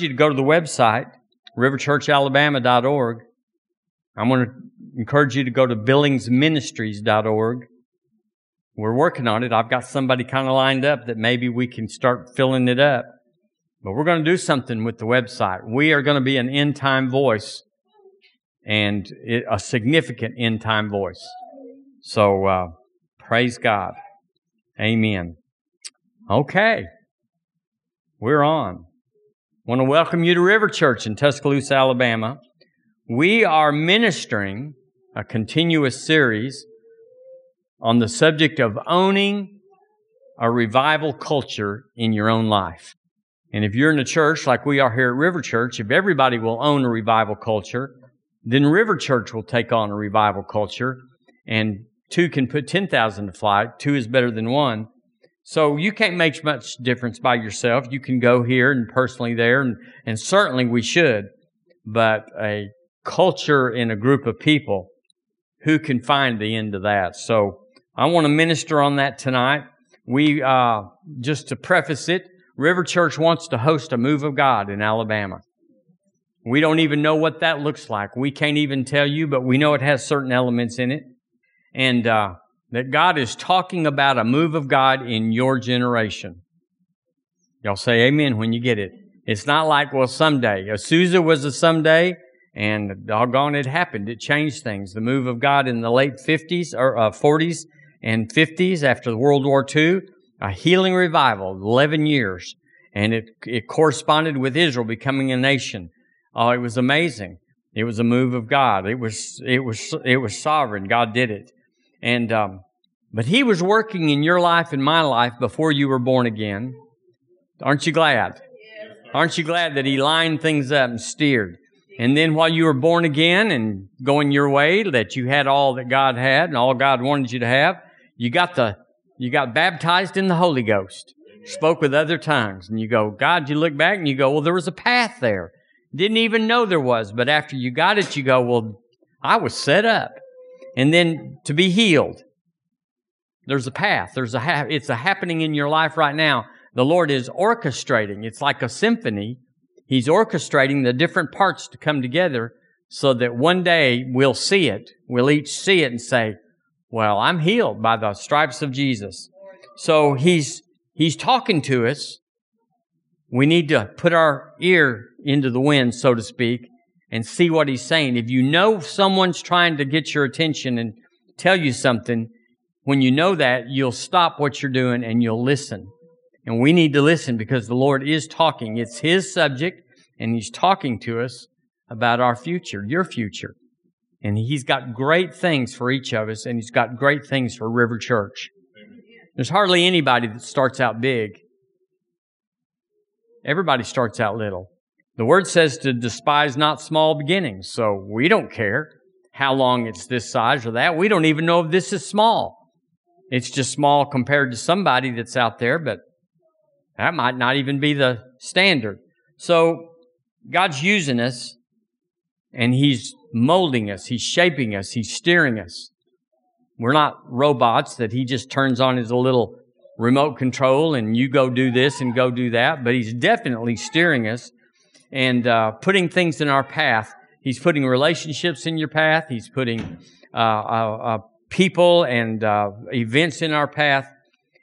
you to go to the website, riverchurchalabama.org. I'm going to encourage you to go to billingsministries.org. We're working on it. I've got somebody kind of lined up that maybe we can start filling it up. But we're going to do something with the website. We are going to be an end time voice and a significant end time voice. So, uh, praise God. Amen. Okay. We're on. I want to welcome you to River Church in Tuscaloosa, Alabama. We are ministering a continuous series on the subject of owning a revival culture in your own life. And if you're in a church like we are here at River Church, if everybody will own a revival culture, then River Church will take on a revival culture, and two can put 10,000 to flight. Two is better than one. So you can't make much difference by yourself. You can go here and personally there, and, and certainly we should. But a culture in a group of people, who can find the end of that? So I want to minister on that tonight. We, uh, just to preface it, River Church wants to host a move of God in Alabama. We don't even know what that looks like. We can't even tell you, but we know it has certain elements in it. And, uh, that God is talking about a move of God in your generation. Y'all say amen when you get it. It's not like, well, someday. Azusa was a someday, and doggone it happened. It changed things. The move of God in the late 50s or uh, 40s and 50s after World War II, a healing revival, 11 years. And it, it corresponded with Israel becoming a nation. Oh, it was amazing. It was a move of God. It was, it was, it was sovereign. God did it. And, um, but He was working in your life and my life before you were born again. Aren't you glad? Aren't you glad that He lined things up and steered? And then while you were born again and going your way, that you had all that God had and all God wanted you to have, you got the, you got baptized in the Holy Ghost, spoke with other tongues, and you go, God, you look back and you go, well, there was a path there. Didn't even know there was, but after you got it, you go, well, I was set up and then to be healed. There's a path. There's a ha- it's a happening in your life right now. The Lord is orchestrating. It's like a symphony. He's orchestrating the different parts to come together so that one day we'll see it. We'll each see it and say, well, I'm healed by the stripes of Jesus. So he's, he's talking to us. We need to put our ear into the wind, so to speak, and see what he's saying. If you know someone's trying to get your attention and tell you something, when you know that, you'll stop what you're doing and you'll listen. And we need to listen because the Lord is talking. It's His subject and He's talking to us about our future, your future. And He's got great things for each of us and He's got great things for River Church. There's hardly anybody that starts out big. Everybody starts out little. The word says to despise not small beginnings. So we don't care how long it's this size or that. We don't even know if this is small. It's just small compared to somebody that's out there, but that might not even be the standard. So God's using us and He's molding us. He's shaping us. He's steering us. We're not robots that He just turns on His little remote control and you go do this and go do that, but He's definitely steering us and uh, putting things in our path. He's putting relationships in your path. He's putting uh, uh, uh, people and uh, events in our path.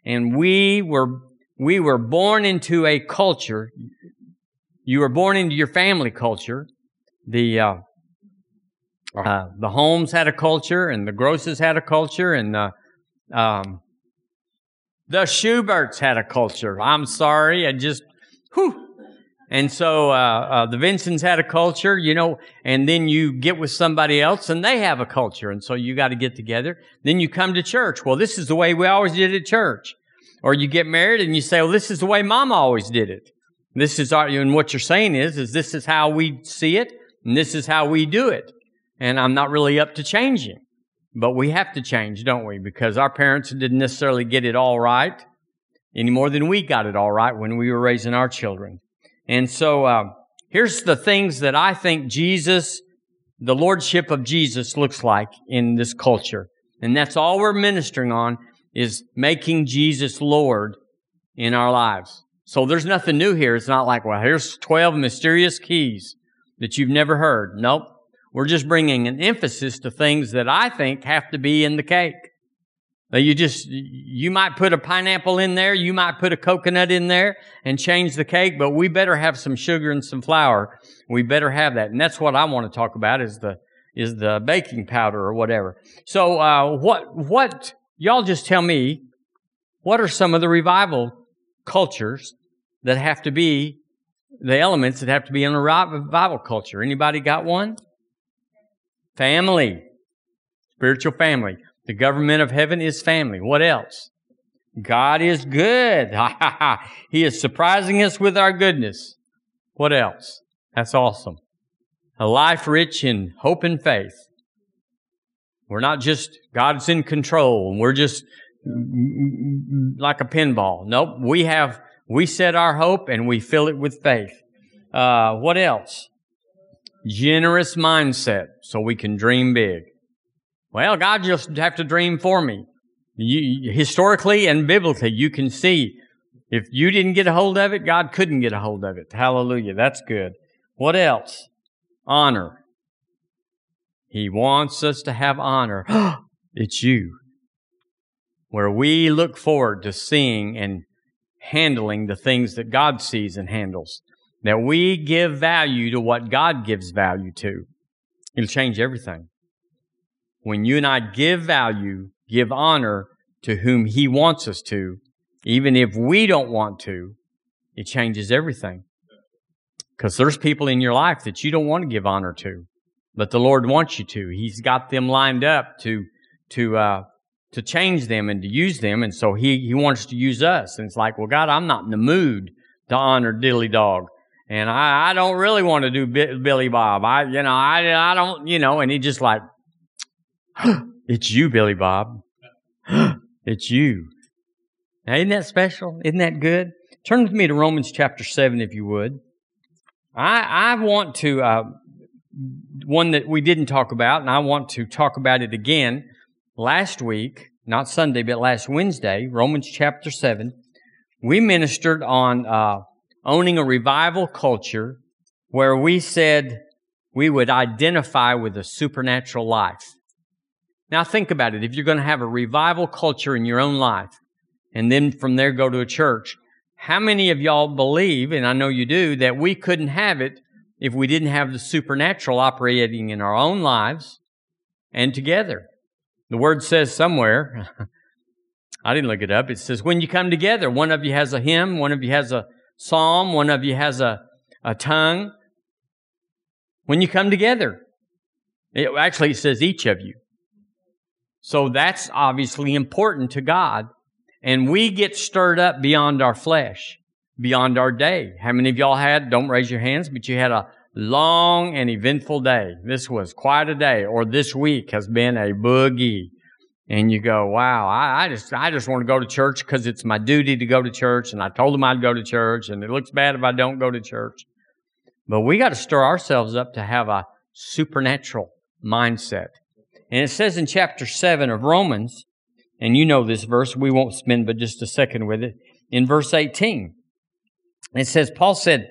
And we were we were born into a culture. You were born into your family culture. The uh, the Holmes had a culture, and the Grosses had a culture, and the um, the Schuberts had a culture. I'm sorry, I just whew, and so uh, uh, the Vincents had a culture, you know, and then you get with somebody else and they have a culture. And so you got to get together. Then you come to church. Well, this is the way we always did it at church. Or you get married and you say, well, this is the way mama always did it. This is our, and what you're saying is, is this is how we see it and this is how we do it. And I'm not really up to changing. But we have to change, don't we? Because our parents didn't necessarily get it all right any more than we got it all right when we were raising our children. And so uh, here's the things that I think Jesus, the Lordship of Jesus looks like in this culture. And that's all we're ministering on is making Jesus Lord in our lives. So there's nothing new here. It's not like, well, here's 12 mysterious keys that you've never heard. Nope. We're just bringing an emphasis to things that I think have to be in the cake. You just, you might put a pineapple in there, you might put a coconut in there and change the cake, but we better have some sugar and some flour. We better have that. And that's what I want to talk about is the, is the baking powder or whatever. So, uh, what, what, y'all just tell me, what are some of the revival cultures that have to be the elements that have to be in a revival culture? Anybody got one? Family. Spiritual family. The government of heaven is family. What else? God is good. Ha ha ha. He is surprising us with our goodness. What else? That's awesome. A life rich in hope and faith. We're not just God's in control and we're just like a pinball. Nope. We have, we set our hope and we fill it with faith. Uh, what else? Generous mindset so we can dream big. Well, God just have to dream for me. You, historically and biblically, you can see if you didn't get a hold of it, God couldn't get a hold of it. Hallelujah. That's good. What else? Honor. He wants us to have honor. it's you. Where we look forward to seeing and handling the things that God sees and handles. That we give value to what God gives value to. It'll change everything. When you and I give value, give honor to whom He wants us to, even if we don't want to, it changes everything. Because there's people in your life that you don't want to give honor to, but the Lord wants you to. He's got them lined up to, to, uh, to change them and to use them. And so he, he wants to use us. And it's like, well, God, I'm not in the mood to honor Dilly Dog. And I, I don't really want to do Billy Bob. I, you know, I, I don't, you know, and he just like, it's you, Billy Bob. it's you. Now, isn't that special? Isn't that good? Turn with me to Romans chapter 7, if you would. I, I want to, uh, one that we didn't talk about, and I want to talk about it again. Last week, not Sunday, but last Wednesday, Romans chapter 7, we ministered on uh, owning a revival culture where we said we would identify with a supernatural life. Now think about it. If you're going to have a revival culture in your own life and then from there go to a church, how many of y'all believe, and I know you do, that we couldn't have it if we didn't have the supernatural operating in our own lives and together? The word says somewhere, I didn't look it up, it says, when you come together, one of you has a hymn, one of you has a psalm, one of you has a, a tongue. When you come together, it actually says each of you. So that's obviously important to God. And we get stirred up beyond our flesh, beyond our day. How many of y'all had, don't raise your hands, but you had a long and eventful day. This was quite a day, or this week has been a boogie. And you go, wow, I, I just, I just want to go to church because it's my duty to go to church. And I told them I'd go to church and it looks bad if I don't go to church. But we got to stir ourselves up to have a supernatural mindset. And it says in chapter 7 of Romans, and you know this verse, we won't spend but just a second with it, in verse 18. It says, Paul said,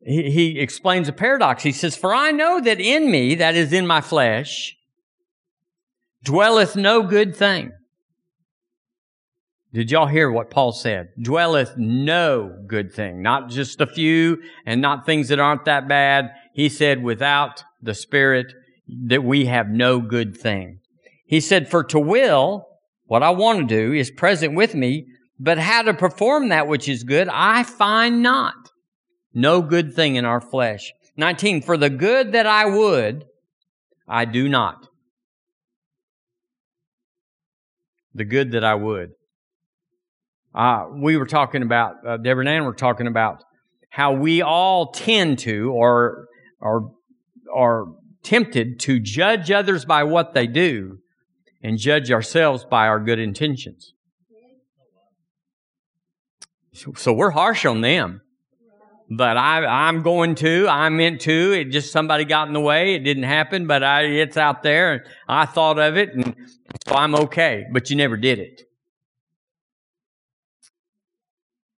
he, he explains a paradox. He says, For I know that in me, that is in my flesh, dwelleth no good thing. Did y'all hear what Paul said? Dwelleth no good thing. Not just a few and not things that aren't that bad. He said, without the Spirit, that we have no good thing. He said, For to will, what I want to do, is present with me, but how to perform that which is good, I find not. No good thing in our flesh. 19, for the good that I would, I do not. The good that I would. Uh, we were talking about, uh, Deborah and Ann were talking about how we all tend to, or, or, or tempted to judge others by what they do and judge ourselves by our good intentions. So we're harsh on them. But I, I'm going to, I meant to, it just somebody got in the way, it didn't happen, but I, it's out there, and I thought of it, and so I'm okay, but you never did it.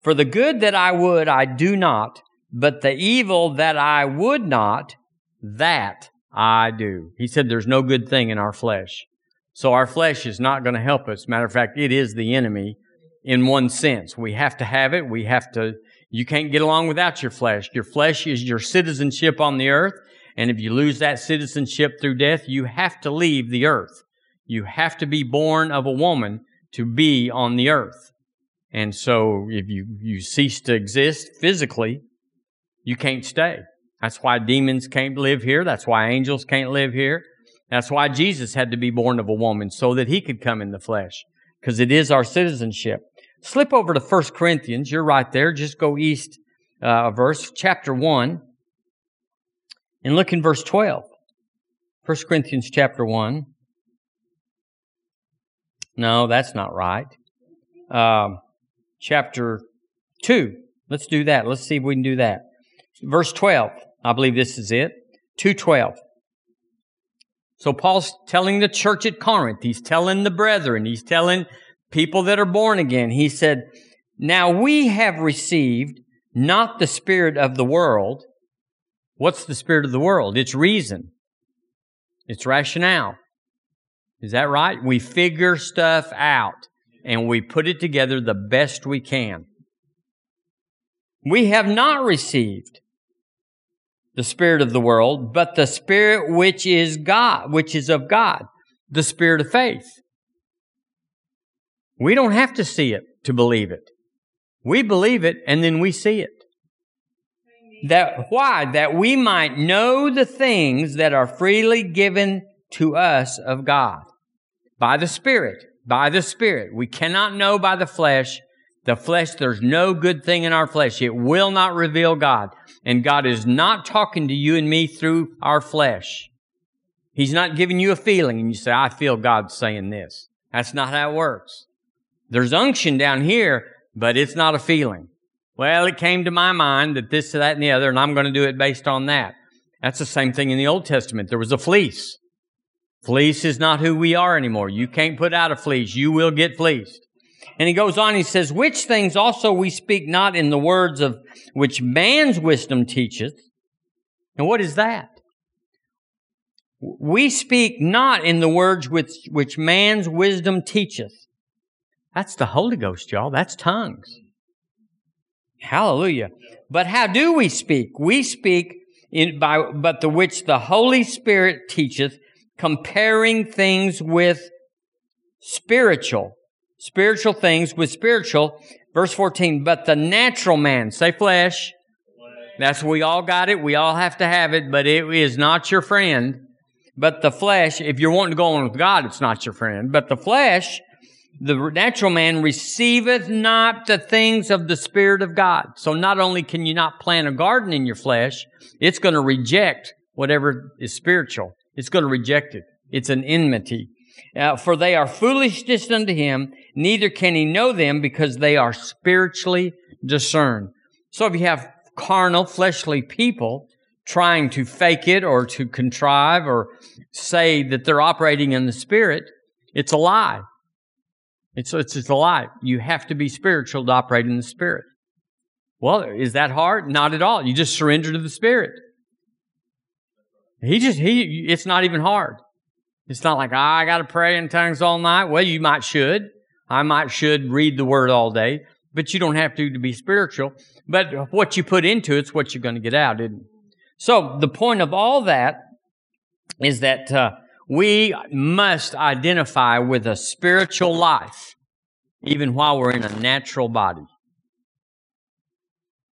For the good that I would, I do not, but the evil that I would not, that I do. He said there's no good thing in our flesh. So our flesh is not going to help us. Matter of fact, it is the enemy in one sense. We have to have it. We have to, you can't get along without your flesh. Your flesh is your citizenship on the earth. And if you lose that citizenship through death, you have to leave the earth. You have to be born of a woman to be on the earth. And so if you, you cease to exist physically, you can't stay. That's why demons can't live here. That's why angels can't live here. That's why Jesus had to be born of a woman so that he could come in the flesh because it is our citizenship. Slip over to 1 Corinthians. You're right there. Just go east uh, verse, chapter 1, and look in verse 12. 1 Corinthians chapter 1. No, that's not right. Um, chapter 2. Let's do that. Let's see if we can do that. Verse 12. I believe this is it. 212. So Paul's telling the church at Corinth, he's telling the brethren, he's telling people that are born again. He said, Now we have received not the spirit of the world. What's the spirit of the world? It's reason. It's rationale. Is that right? We figure stuff out and we put it together the best we can. We have not received the spirit of the world, but the spirit which is God, which is of God, the spirit of faith. We don't have to see it to believe it. We believe it and then we see it. That, why? That we might know the things that are freely given to us of God by the Spirit. By the Spirit. We cannot know by the flesh. The flesh, there's no good thing in our flesh. It will not reveal God. And God is not talking to you and me through our flesh. He's not giving you a feeling and you say, I feel God saying this. That's not how it works. There's unction down here, but it's not a feeling. Well, it came to my mind that this, that, and the other, and I'm going to do it based on that. That's the same thing in the Old Testament. There was a fleece. Fleece is not who we are anymore. You can't put out a fleece. You will get fleeced. And he goes on, he says, which things also we speak not in the words of which man's wisdom teacheth. And what is that? We speak not in the words which, which man's wisdom teacheth. That's the Holy Ghost, y'all. That's tongues. Hallelujah. But how do we speak? We speak in, by, but the which the Holy Spirit teacheth, comparing things with spiritual. Spiritual things with spiritual. Verse 14, but the natural man, say flesh. That's, we all got it. We all have to have it, but it is not your friend. But the flesh, if you're wanting to go on with God, it's not your friend. But the flesh the natural man receiveth not the things of the Spirit of God. So not only can you not plant a garden in your flesh, it's going to reject whatever is spiritual. It's going to reject it. It's an enmity. Uh, for they are foolishness unto him, neither can he know them because they are spiritually discerned. So if you have carnal, fleshly people trying to fake it or to contrive or say that they're operating in the Spirit, it's a lie. It's, it's, it's a lie. You have to be spiritual to operate in the Spirit. Well, is that hard? Not at all. You just surrender to the Spirit. He just, he, it's not even hard. It's not like, oh, I got to pray in tongues all night. Well, you might should. I might should read the word all day, but you don't have to to be spiritual. But what you put into it's what you're going to get out, isn't it? So the point of all that is that uh, we must identify with a spiritual life, even while we're in a natural body.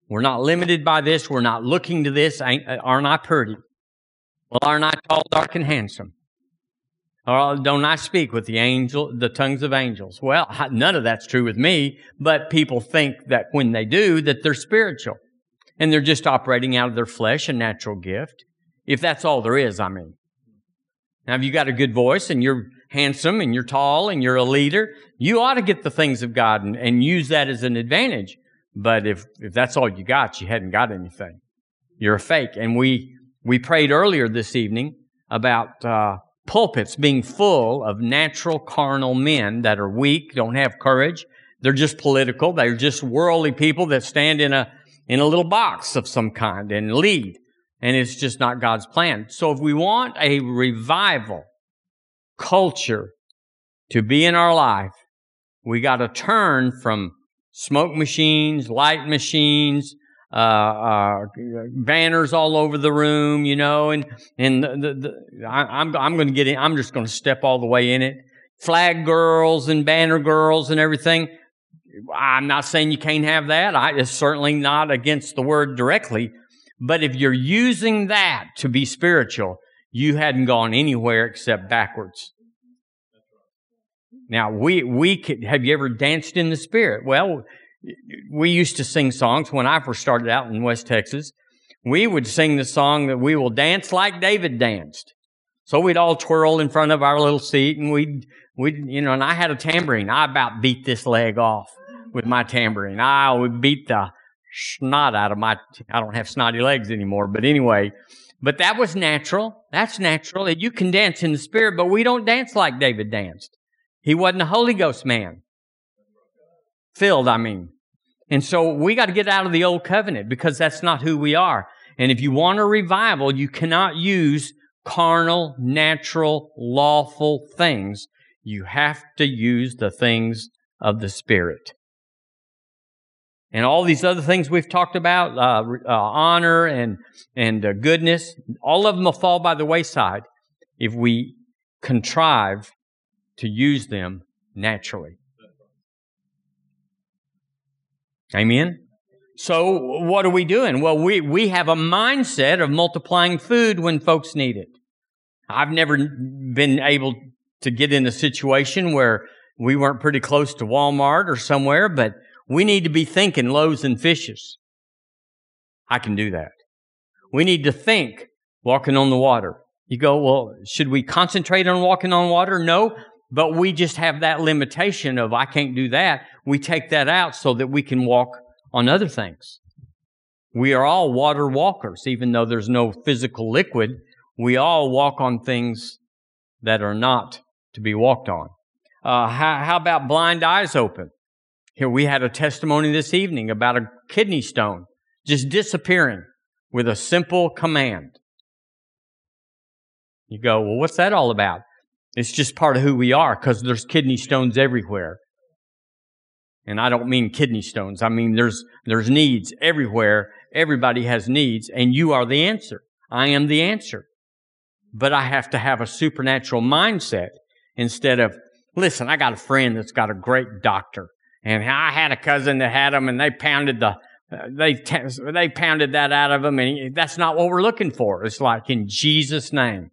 We're not limited by this. We're not looking to this. Aren't I pretty? Well, aren't I tall, dark, and handsome? Or don't I speak with the angel, the tongues of angels? Well, none of that's true with me, but people think that when they do, that they're spiritual. And they're just operating out of their flesh, a natural gift. If that's all there is, I mean. Now, if you got a good voice and you're handsome and you're tall and you're a leader, you ought to get the things of God and, and use that as an advantage. But if, if that's all you got, you hadn't got anything. You're a fake. And we, we prayed earlier this evening about, uh, pulpits being full of natural carnal men that are weak, don't have courage, They're just political. They're just worldly people that stand in a, in a little box of some kind and lead. And it's just not God's plan. So if we want a revival culture to be in our life, we got to turn from smoke machines, light machines, uh, uh, banners all over the room, you know, and and the, the, the, I, I'm I'm going to get in. I'm just going to step all the way in it. Flag girls and banner girls and everything. I'm not saying you can't have that. I, it's certainly not against the word directly. But if you're using that to be spiritual, you hadn't gone anywhere except backwards. Now, we, we could, have you ever danced in the spirit? Well, we used to sing songs when I first started out in West Texas. We would sing the song that we will dance like David danced. So we'd all twirl in front of our little seat and we'd, we'd, you know, and I had a tambourine. I about beat this leg off with my tambourine. I would beat the snot out of my, I don't have snotty legs anymore, but anyway, but that was natural. That's natural. You can dance in the spirit, but we don't dance like David danced. He wasn't a Holy Ghost man. Filled, I mean. And so we got to get out of the old covenant because that's not who we are. And if you want a revival, you cannot use carnal, natural, lawful things. You have to use the things of the Spirit. And all these other things we've talked about, uh, uh, honor and, and uh, goodness, all of them will fall by the wayside if we contrive to use them naturally. Amen? So what are we doing? Well, we, we have a mindset of multiplying food when folks need it. I've never been able to get in a situation where we weren't pretty close to Walmart or somewhere, but we need to be thinking loaves and fishes. I can do that. We need to think walking on the water. You go, well, should we concentrate on walking on water? No, but we just have that limitation of I can't do that. We take that out so that we can walk on other things. We are all water walkers, even though there's no physical liquid. We all walk on things that are not to be walked on. Uh, how, how about blind eyes open? Here we had a testimony this evening about a kidney stone just disappearing with a simple command. You go, well, what's that all about? It's just part of who we are because there's kidney stones everywhere. And I don't mean kidney stones. I mean there's, there's needs everywhere. Everybody has needs and you are the answer. I am the answer. But I have to have a supernatural mindset instead of, listen, I got a friend that's got a great doctor and I had a cousin that had them and they pounded the, uh, they, they pounded that out of them and that's not what we're looking for. It's like in Jesus name.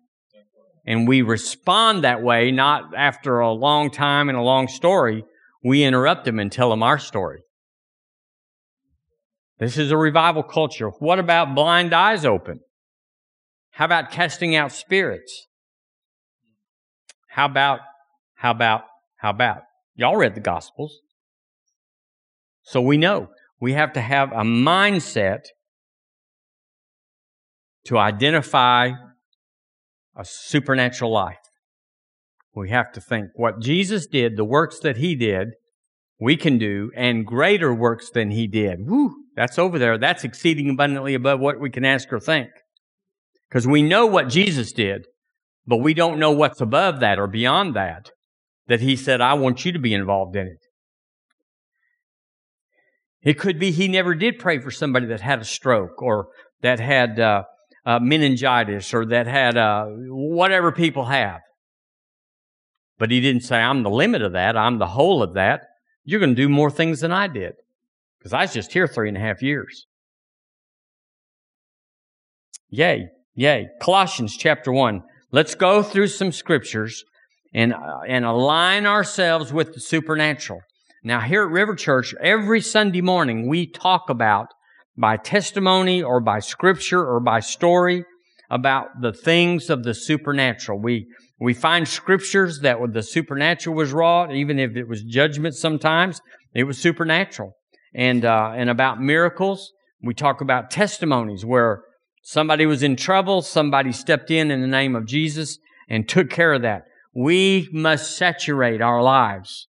And we respond that way, not after a long time and a long story. We interrupt them and tell them our story. This is a revival culture. What about blind eyes open? How about casting out spirits? How about, how about, how about? Y'all read the Gospels. So we know we have to have a mindset to identify a supernatural life. We have to think what Jesus did, the works that he did, we can do, and greater works than he did. Woo, that's over there. That's exceeding abundantly above what we can ask or think. Because we know what Jesus did, but we don't know what's above that or beyond that, that he said, I want you to be involved in it. It could be he never did pray for somebody that had a stroke or that had uh, uh, meningitis or that had uh, whatever people have. But he didn't say, I'm the limit of that. I'm the whole of that. You're going to do more things than I did. Because I was just here three and a half years. Yay, yay. Colossians chapter 1. Let's go through some scriptures and, uh, and align ourselves with the supernatural. Now, here at River Church, every Sunday morning, we talk about by testimony or by scripture or by story about the things of the supernatural. We, we find scriptures that the supernatural was wrought, even if it was judgment sometimes, it was supernatural. And, uh, and about miracles, we talk about testimonies where somebody was in trouble, somebody stepped in in the name of Jesus and took care of that. We must saturate our lives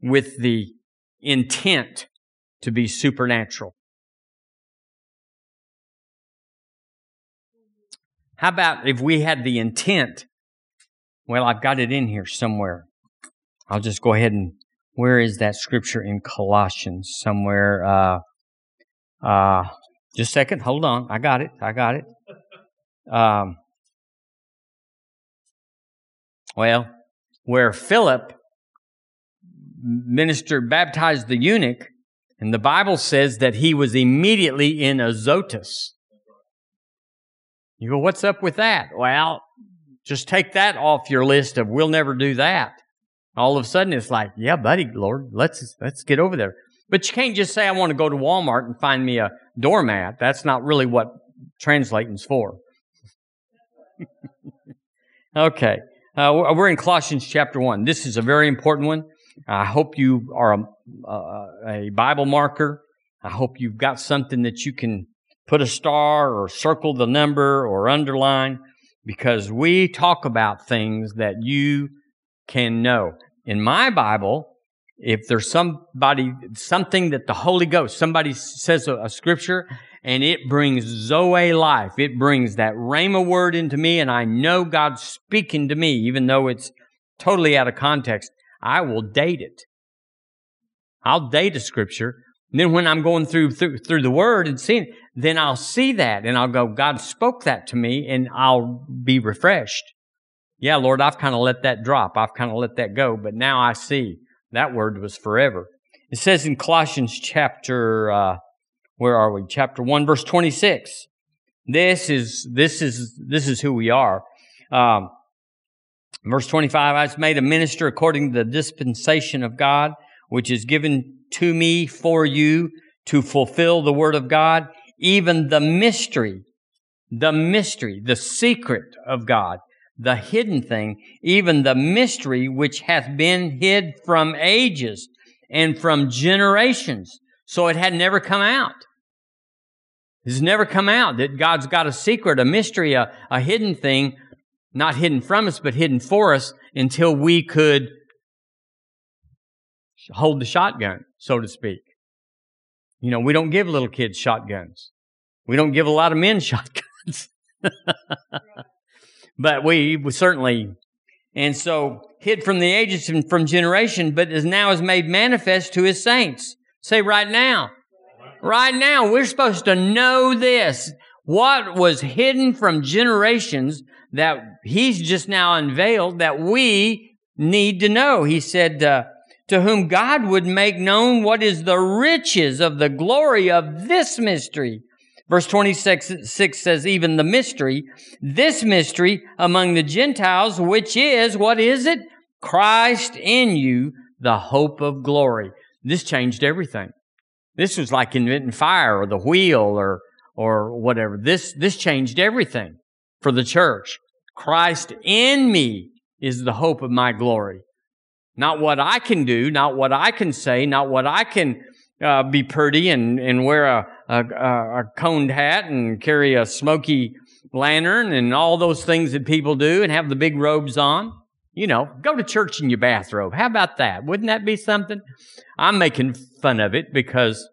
with the intent to be supernatural. How about if we had the intent? Well, I've got it in here somewhere. I'll just go ahead and where is that scripture in Colossians? Somewhere. Uh, uh, just a second. Hold on. I got it. I got it. Um, well, where Philip ministered, baptized the eunuch, and the Bible says that he was immediately in Azotus. You go, what's up with that? Well, just take that off your list of we'll never do that. All of a sudden it's like, yeah, buddy, Lord, let's, let's get over there. But you can't just say, I want to go to Walmart and find me a doormat. That's not really what translating's for. okay. Uh, we're in Colossians chapter 1. This is a very important one. I hope you are a, a, Bible marker. I hope you've got something that you can put a star or circle the number or underline because we talk about things that you can know. In my Bible, if there's somebody, something that the Holy Ghost, somebody says a, a scripture and it brings Zoe life, it brings that Rhema word into me and I know God's speaking to me, even though it's totally out of context, I will date it. I'll date a scripture. And then when I'm going through, through, through the word and seeing, then I'll see that and I'll go, God spoke that to me and I'll be refreshed. Yeah, Lord, I've kind of let that drop. I've kind of let that go, but now I see. That word was forever. It says in Colossians chapter, uh, where are we? Chapter 1, verse 26. This is, this is, this is who we are. Um, verse 25, I was made a minister according to the dispensation of God, which is given to me for you to fulfill the word of God, even the mystery, the mystery, the secret of God the hidden thing, even the mystery which hath been hid from ages and from generations. So it had never come out. It's never come out that God's got a secret, a mystery, a, a hidden thing, not hidden from us, but hidden for us until we could hold the shotgun, so to speak. You know, we don't give little kids shotguns. We don't give a lot of men shotguns. but we, we certainly, and so hid from the ages and from generation, but is now is made manifest to his saints. Say right now. Right now, we're supposed to know this. What was hidden from generations that he's just now unveiled that we need to know. He said, uh, to whom God would make known what is the riches of the glory of this mystery Verse 26 six says, even the mystery, this mystery among the Gentiles, which is, what is it? Christ in you, the hope of glory. This changed everything. This was like inventing fire or the wheel or, or whatever. This, this changed everything for the church. Christ in me is the hope of my glory. Not what I can do, not what I can say, not what I can uh, be pretty and, and wear a, a, a coned hat and carry a smoky lantern and all those things that people do and have the big robes on. You know, go to church in your bathrobe. How about that? Wouldn't that be something? I'm making fun of it because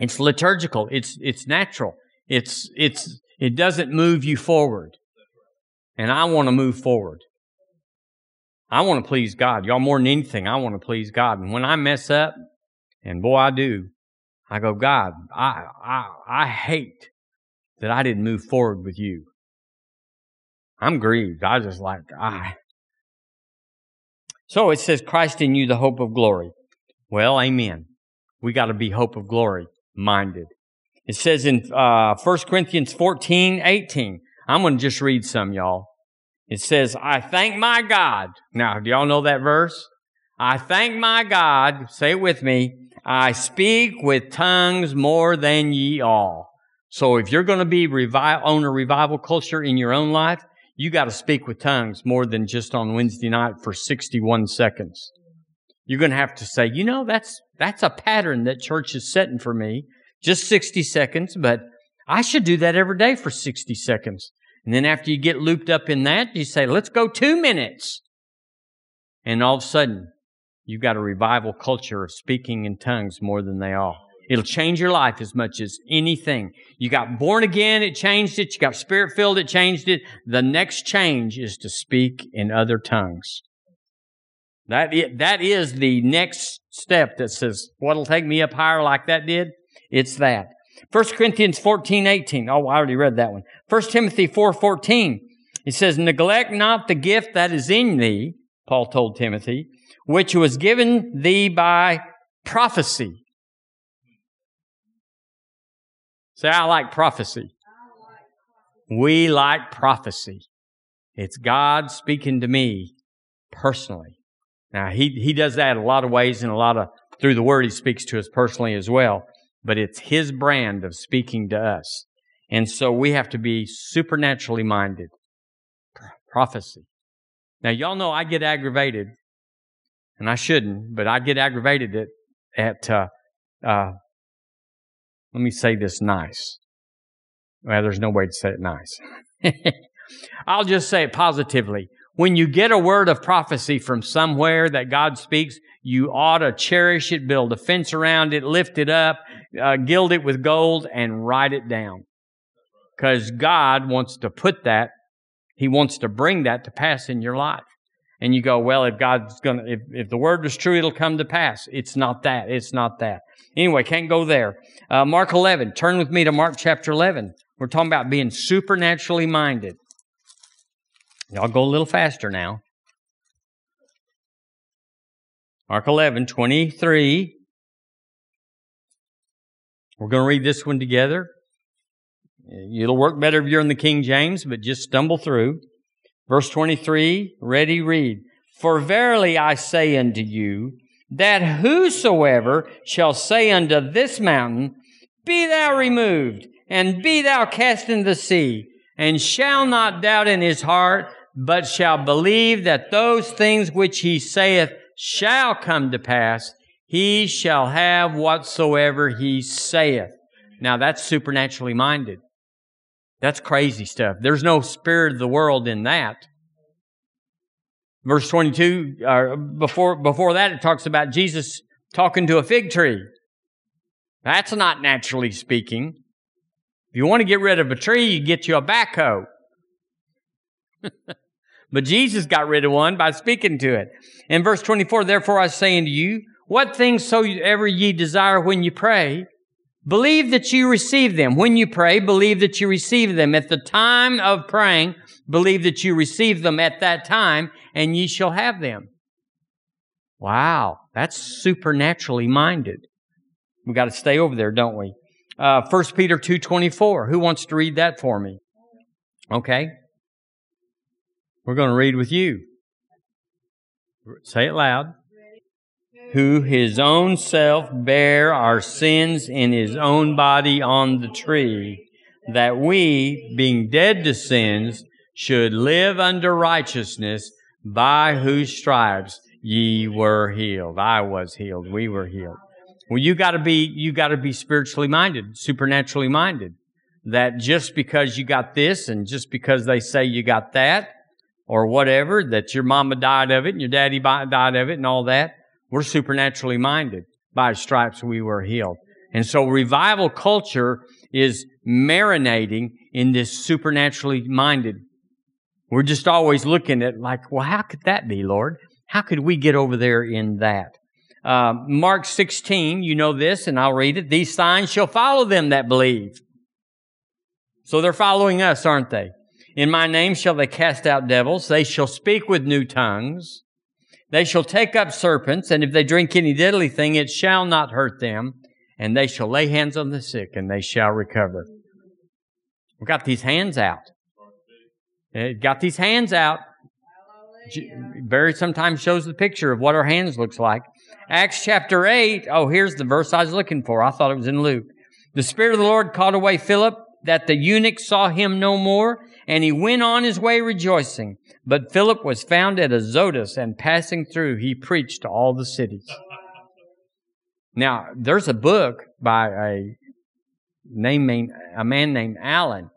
it's liturgical. It's, it's natural. It's, it's, it doesn't move you forward. And I want to move forward. I want to please God. Y'all more than anything, I want to please God. And when I mess up, and boy, I do. I go, God, I, I, I hate that I didn't move forward with you. I'm grieved. I just like, I. So it says, Christ in you, the hope of glory. Well, amen. We got to be hope of glory minded. It says in uh, 1 Corinthians 14, 18. I'm going to just read some, y'all. It says, I thank my God. Now, do y'all know that verse? I thank my God, say it with me, I speak with tongues more than ye all. So if you're going to be revi- own a revival culture in your own life, you got to speak with tongues more than just on Wednesday night for 61 seconds. You're going to have to say, you know, that's, that's a pattern that church is setting for me. Just 60 seconds, but I should do that every day for 60 seconds. And then after you get looped up in that, you say, let's go two minutes. And all of a sudden, You've got a revival culture of speaking in tongues more than they all. It'll change your life as much as anything. You got born again, it changed it. You got spirit filled, it changed it. The next change is to speak in other tongues. That is, that is the next step that says, what'll take me up higher like that did? It's that. 1 Corinthians 14, 18. Oh, I already read that one. 1 Timothy 4, 14. It says, neglect not the gift that is in thee, Paul told Timothy, which was given thee by prophecy. Say, I like prophecy. We like prophecy. It's God speaking to me personally. Now, he, he does that a lot of ways and a lot of, through the word, he speaks to us personally as well. But it's his brand of speaking to us. And so we have to be supernaturally minded. Prophecy. Now, y'all know I get aggravated, and I shouldn't, but I get aggravated at, at uh, uh, let me say this nice. Well, there's no way to say it nice. I'll just say it positively. When you get a word of prophecy from somewhere that God speaks, you ought to cherish it, build a fence around it, lift it up, uh, gild it with gold, and write it down. Because God wants to put that, He wants to bring that to pass in your life. And you go, well, if God's gonna, if, if the word was true, it'll come to pass. It's not that. It's not that. Anyway, can't go there. Uh, Mark 11. Turn with me to Mark chapter 11. We're talking about being supernaturally minded. Y'all go a little faster now. Mark 11, 23. We're going to read this one together. It'll work better if you're in the King James, but just stumble through. Verse 23, ready, read. For verily I say unto you, that whosoever shall say unto this mountain, Be thou removed, and be thou cast into the sea, and shall not doubt in his heart, but shall believe that those things which he saith shall come to pass, he shall have whatsoever he saith. Now that's supernaturally minded. That's crazy stuff. There's no spirit of the world in that. Verse 22, uh, before, before that, it talks about Jesus talking to a fig tree. That's not naturally speaking. If you want to get rid of a tree, you get you a backhoe. but Jesus got rid of one by speaking to it. In verse 24, therefore I say unto you, what things soever ye desire when you pray, believe that you receive them. When you pray, believe that you receive them. At the time of praying, believe that you receive them at that time, and ye shall have them. Wow, that's supernaturally minded. We got to stay over there, don't we? Uh, 1 Peter 2.24. Who wants to read that for me? Okay. We're going to read with you. Say it loud. Who his own self bare our sins in his own body on the tree, that we, being dead to sins, should live under righteousness, by whose stripes ye were healed. I was healed. We were healed. Well, you gotta be, you gotta be spiritually minded, supernaturally minded. That just because you got this and just because they say you got that, or whatever, that your mama died of it and your daddy died of it and all that. We're supernaturally minded. By stripes we were healed. And so revival culture is marinating in this supernaturally minded. We're just always looking at like, well, how could that be, Lord? How could we get over there in that? Uh, Mark 16, you know this, and I'll read it. These signs shall follow them that believe. So they're following us, aren't they? In my name shall they cast out devils. They shall speak with new tongues. They shall take up serpents, and if they drink any deadly thing, it shall not hurt them. And they shall lay hands on the sick, and they shall recover. We've got these hands out. It got these hands out. Barry sometimes shows the picture of what our hands looks like. Acts chapter 8. Oh, here's the verse I was looking for. I thought it was in Luke. The Spirit of the Lord called away Philip, that the eunuch saw him no more, and he went on his way rejoicing. But Philip was found at Azotus, and passing through, he preached to all the cities. Now, there's a book by a name a man named Allen,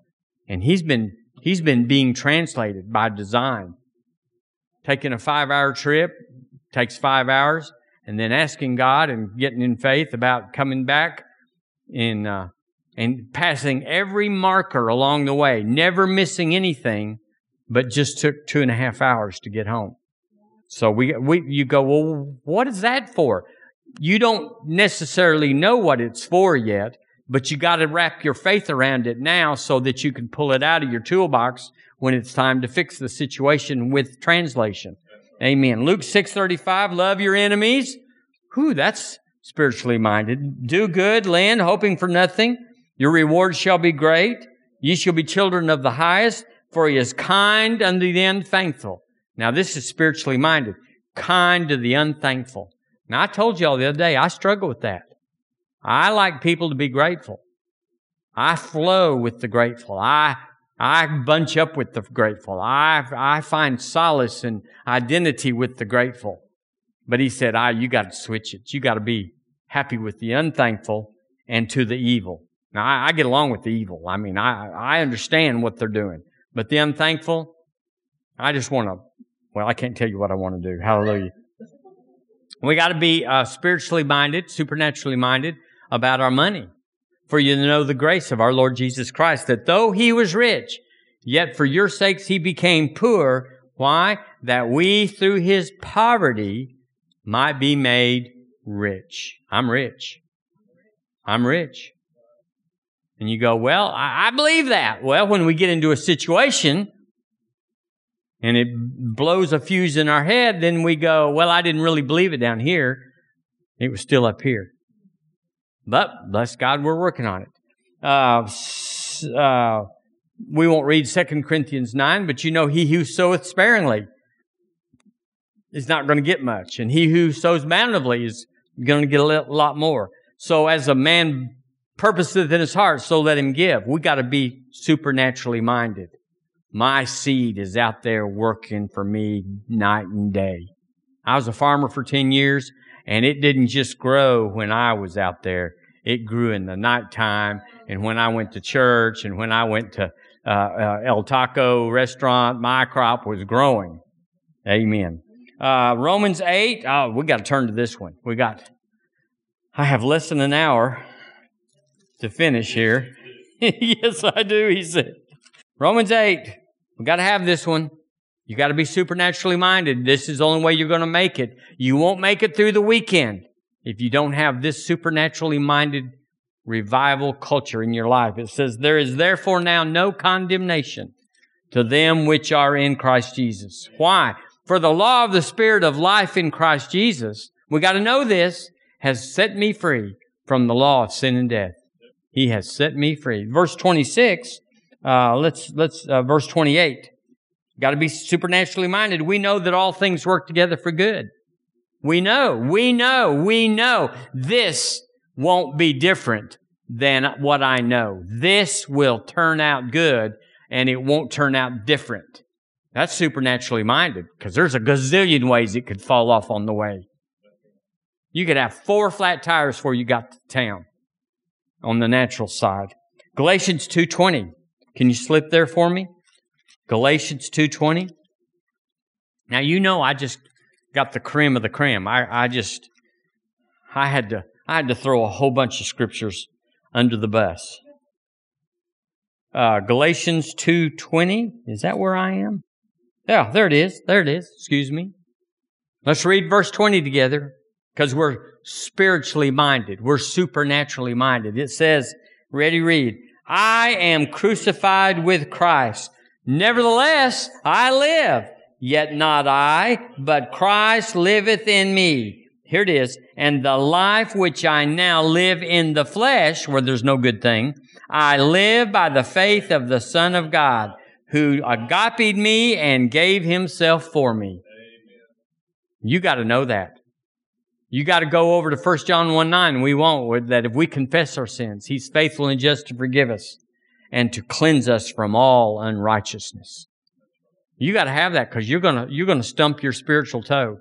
and he's been he's been being translated by design. Taking a five hour trip takes five hours. and then asking God and getting in faith about coming back in, uh, and passing every marker along the way, never missing anything, but just took two and a half hours to get home. So we, we, you go, well, what is that for? You don't necessarily know what it's for yet, but you got to wrap your faith around it now so that you can pull it out of your toolbox when it's time to fix the situation with translation. Amen. Luke 6:35, love your enemies. Whew, that's spiritually minded. Do good, lend, hoping for nothing. Your reward shall be great. Ye shall be children of the highest, for he is kind unto the unthankful. Now this is spiritually minded. Kind to the unthankful. Now I told y'all the other day, I struggle with that. I like people to be grateful. I flow with the grateful. I, I bunch up with the grateful. I, I find solace and identity with the grateful. But he said, ah, you got to switch it. You got to be happy with the unthankful and to the evil. Now, I, I get along with the evil. I mean, I, I understand what they're doing. But the unthankful, I just want to, well, I can't tell you what I want to do. Hallelujah. We got to be uh, spiritually minded, supernaturally minded about our money. For you know the grace of our Lord Jesus Christ, that though he was rich, yet for your sakes he became poor. Why? That we through his poverty might be made rich. I'm rich. I'm rich. And you go, well, I, I believe that. Well, when we get into a situation and it blows a fuse in our head, then we go, well, I didn't really believe it down here. It was still up here. But bless God, we're working on it. Uh, uh, we won't read 2 Corinthians 9, but you know, he who soweth sparingly is not going to get much. And he who sows bountifully is going to get a lot more. So as a man purposeth in his heart, so let him give. We got to be supernaturally minded. My seed is out there working for me night and day. I was a farmer for 10 years and it didn't just grow when I was out there. It grew in the nighttime and when I went to church and when I went to uh, uh, El Taco restaurant, my crop was growing. Amen. Uh, Romans 8. Oh, we got to turn to this one. We got, I have less than an hour to finish here. yes, I do, he said. Romans 8. We got to have this one. You got to be supernaturally minded. This is the only way you're going to make it. You won't make it through the weekend if you don't have this supernaturally minded revival culture in your life. It says, There is therefore now no condemnation to them which are in Christ Jesus. Why? For the law of the Spirit of life in Christ Jesus, we got to know this, has set me free from the law of sin and death. He has set me free. Verse 26, uh, let's, let's, uh, verse 28. Got to be supernaturally minded. We know that all things work together for good. We know, we know, we know this won't be different than what I know. This will turn out good and it won't turn out different. That's supernaturally minded because there's a gazillion ways it could fall off on the way. You could have four flat tires before you got to town on the natural side. Galatians 2.20. Can you slip there for me? Galatians 2.20. Now, you know I just got the cream of the cream. I, I just, I had to, I had to throw a whole bunch of scriptures under the bus. Uh, Galatians 2.20. Is that where I am? Yeah, there it is. There it is. Excuse me. Let's read verse 20 together because we're spiritually minded. We're supernaturally minded. It says, ready, read. I am crucified with Christ. Nevertheless, I live. Yet not I, but Christ liveth in me. Here it is. And the life which I now live in the flesh, where there's no good thing, I live by the faith of the Son of God who agape me and gave himself for me. You got to know that. You got to go over to 1 John 1 9. We won't. That if we confess our sins, He's faithful and just to forgive us and to cleanse us from all unrighteousness. You got to have that because you're gonna you're gonna stump your spiritual toe.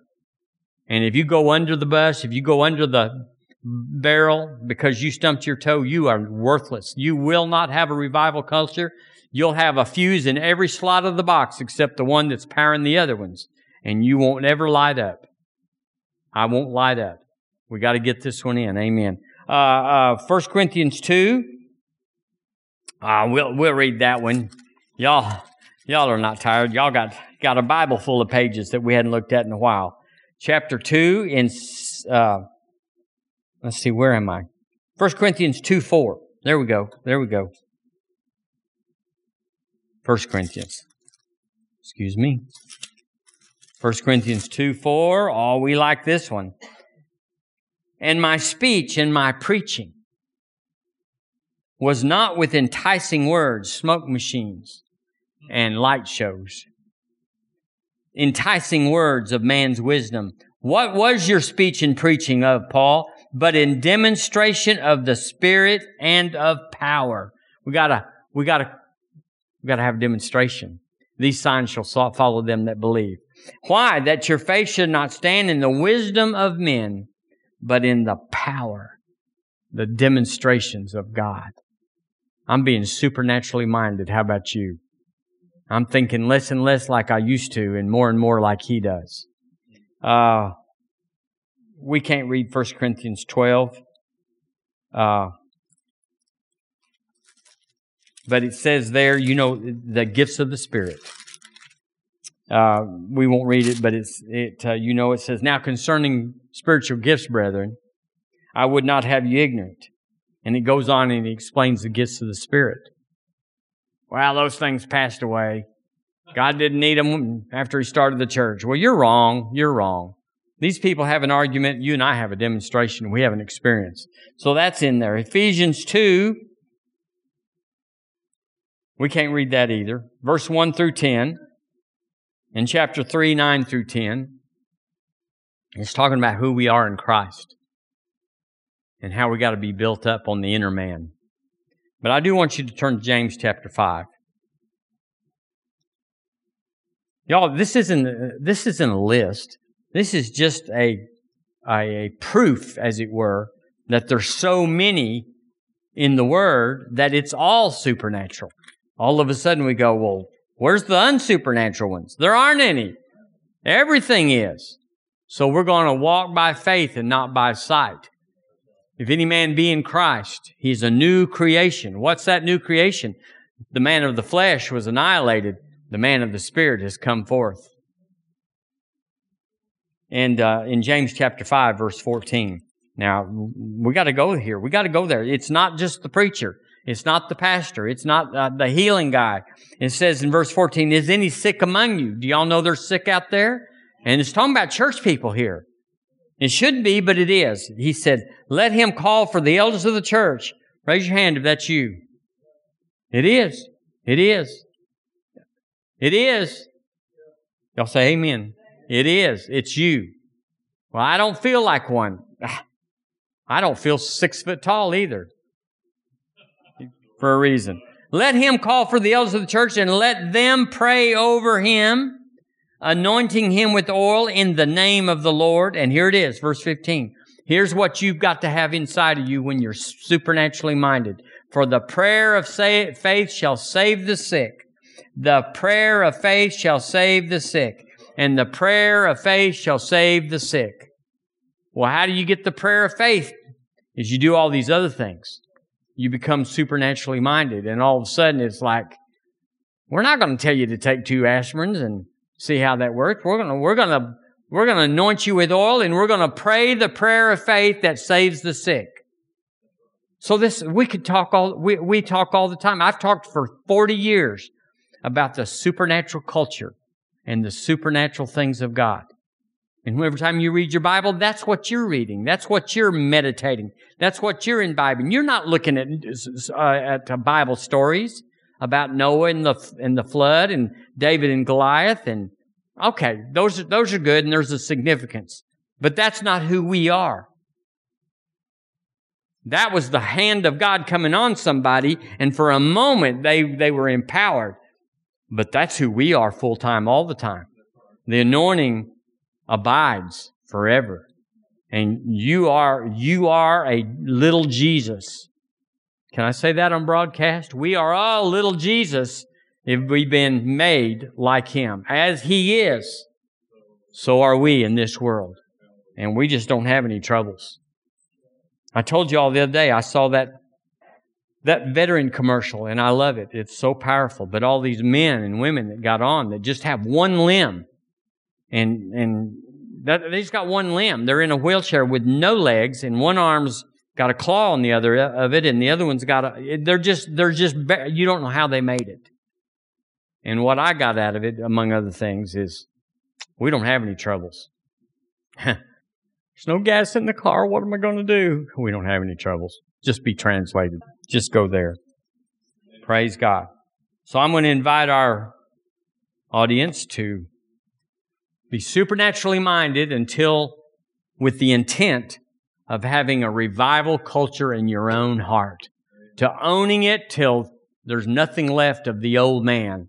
And if you go under the bus, if you go under the barrel because you stumped your toe, you are worthless. You will not have a revival culture. You'll have a fuse in every slot of the box except the one that's powering the other ones, and you won't ever light up. I won't light up. We got to get this one in. Amen. Uh, uh, 1 Corinthians 2. Uh, we'll, we'll read that one. Y'all, y'all are not tired. Y'all got, got a Bible full of pages that we hadn't looked at in a while. Chapter 2 in, uh, let's see, where am I? 1 Corinthians 2 4. There we go. There we go. 1 Corinthians. Excuse me. 1 Corinthians 2 4. Oh, we like this one. And my speech and my preaching was not with enticing words, smoke machines, and light shows. Enticing words of man's wisdom. What was your speech and preaching of, Paul? But in demonstration of the Spirit and of power. We gotta, we gotta, we gotta have demonstration. These signs shall follow them that believe. Why? That your faith should not stand in the wisdom of men, but in the power, the demonstrations of God. I'm being supernaturally minded. How about you? I'm thinking less and less like I used to and more and more like he does. Uh, we can't read 1 Corinthians 12. Uh, but it says there, you know, the gifts of the Spirit. Uh, we won't read it, but it's it. Uh, you know, it says now concerning spiritual gifts, brethren, I would not have you ignorant. And it goes on and it explains the gifts of the Spirit. Well, those things passed away. God didn't need them after He started the church. Well, you're wrong. You're wrong. These people have an argument. You and I have a demonstration. We have an experience. So that's in there. Ephesians 2. We can't read that either. Verse 1 through 10. In chapter 3, 9 through 10. It's talking about who we are in Christ and how we got to be built up on the inner man. But I do want you to turn to James chapter 5. Y'all, this isn't, this isn't a list. This is just a, a, a proof, as it were, that there's so many in the Word that it's all supernatural. All of a sudden we go, well, where's the unsupernatural ones? There aren't any. Everything is. So we're going to walk by faith and not by sight. If any man be in Christ, he's a new creation. What's that new creation? The man of the flesh was annihilated. The man of the spirit has come forth. And uh, in James chapter 5, verse 14. Now, we got to go here. We got to go there. It's not just the preacher. It's not the pastor. It's not uh, the healing guy. It says in verse 14, Is any sick among you? Do y'all know there's sick out there? And it's talking about church people here. It shouldn't be, but it is. He said, let him call for the elders of the church. Raise your hand if that's you. It is. It is. It is. Y'all say amen. It is. It's you. Well, I don't feel like one. I don't feel six foot tall either. For a reason. Let him call for the elders of the church and let them pray over him anointing him with oil in the name of the Lord. And here it is, verse 15. Here's what you've got to have inside of you when you're supernaturally minded. For the prayer of faith shall save the sick. The prayer of faith shall save the sick. And the prayer of faith shall save the sick. Well, how do you get the prayer of faith? Is you do all these other things. You become supernaturally minded, and all of a sudden it's like, we're not going to tell you to take two aspirins and see how that works. We're gonna, we're gonna, we're gonna anoint you with oil and we're gonna pray the prayer of faith that saves the sick. So this, we could talk all, we, we talk all the time. I've talked for 40 years about the supernatural culture and the supernatural things of God. And every time you read your Bible, that's what you're reading. That's what you're meditating. That's what you're imbibing. You're not looking at, uh, at Bible stories about Noah and the, and the flood and David and Goliath and okay, those are, those are good and there's a significance. But that's not who we are. That was the hand of God coming on somebody and for a moment they, they were empowered. But that's who we are full time all the time. The anointing abides forever. And you are, you are a little Jesus. Can I say that on broadcast? We are all little Jesus if we've been made like Him. As He is, so are we in this world. And we just don't have any troubles. I told you all the other day, I saw that, that veteran commercial and I love it. It's so powerful. But all these men and women that got on that just have one limb and, and that, they just got one limb. They're in a wheelchair with no legs and one arm's got a claw on the other uh, of it and the other one's got a, they're just, they're just, you don't know how they made it. And what I got out of it, among other things, is we don't have any troubles. There's no gas in the car. What am I going to do? We don't have any troubles. Just be translated. Just go there. Praise God. So I'm going to invite our audience to be supernaturally minded until with the intent of having a revival culture in your own heart, to owning it till there's nothing left of the old man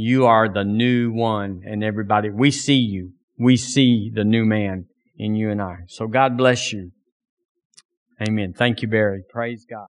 you are the new one, and everybody, we see you. We see the new man in you and I. So God bless you. Amen. Thank you, Barry. Praise God.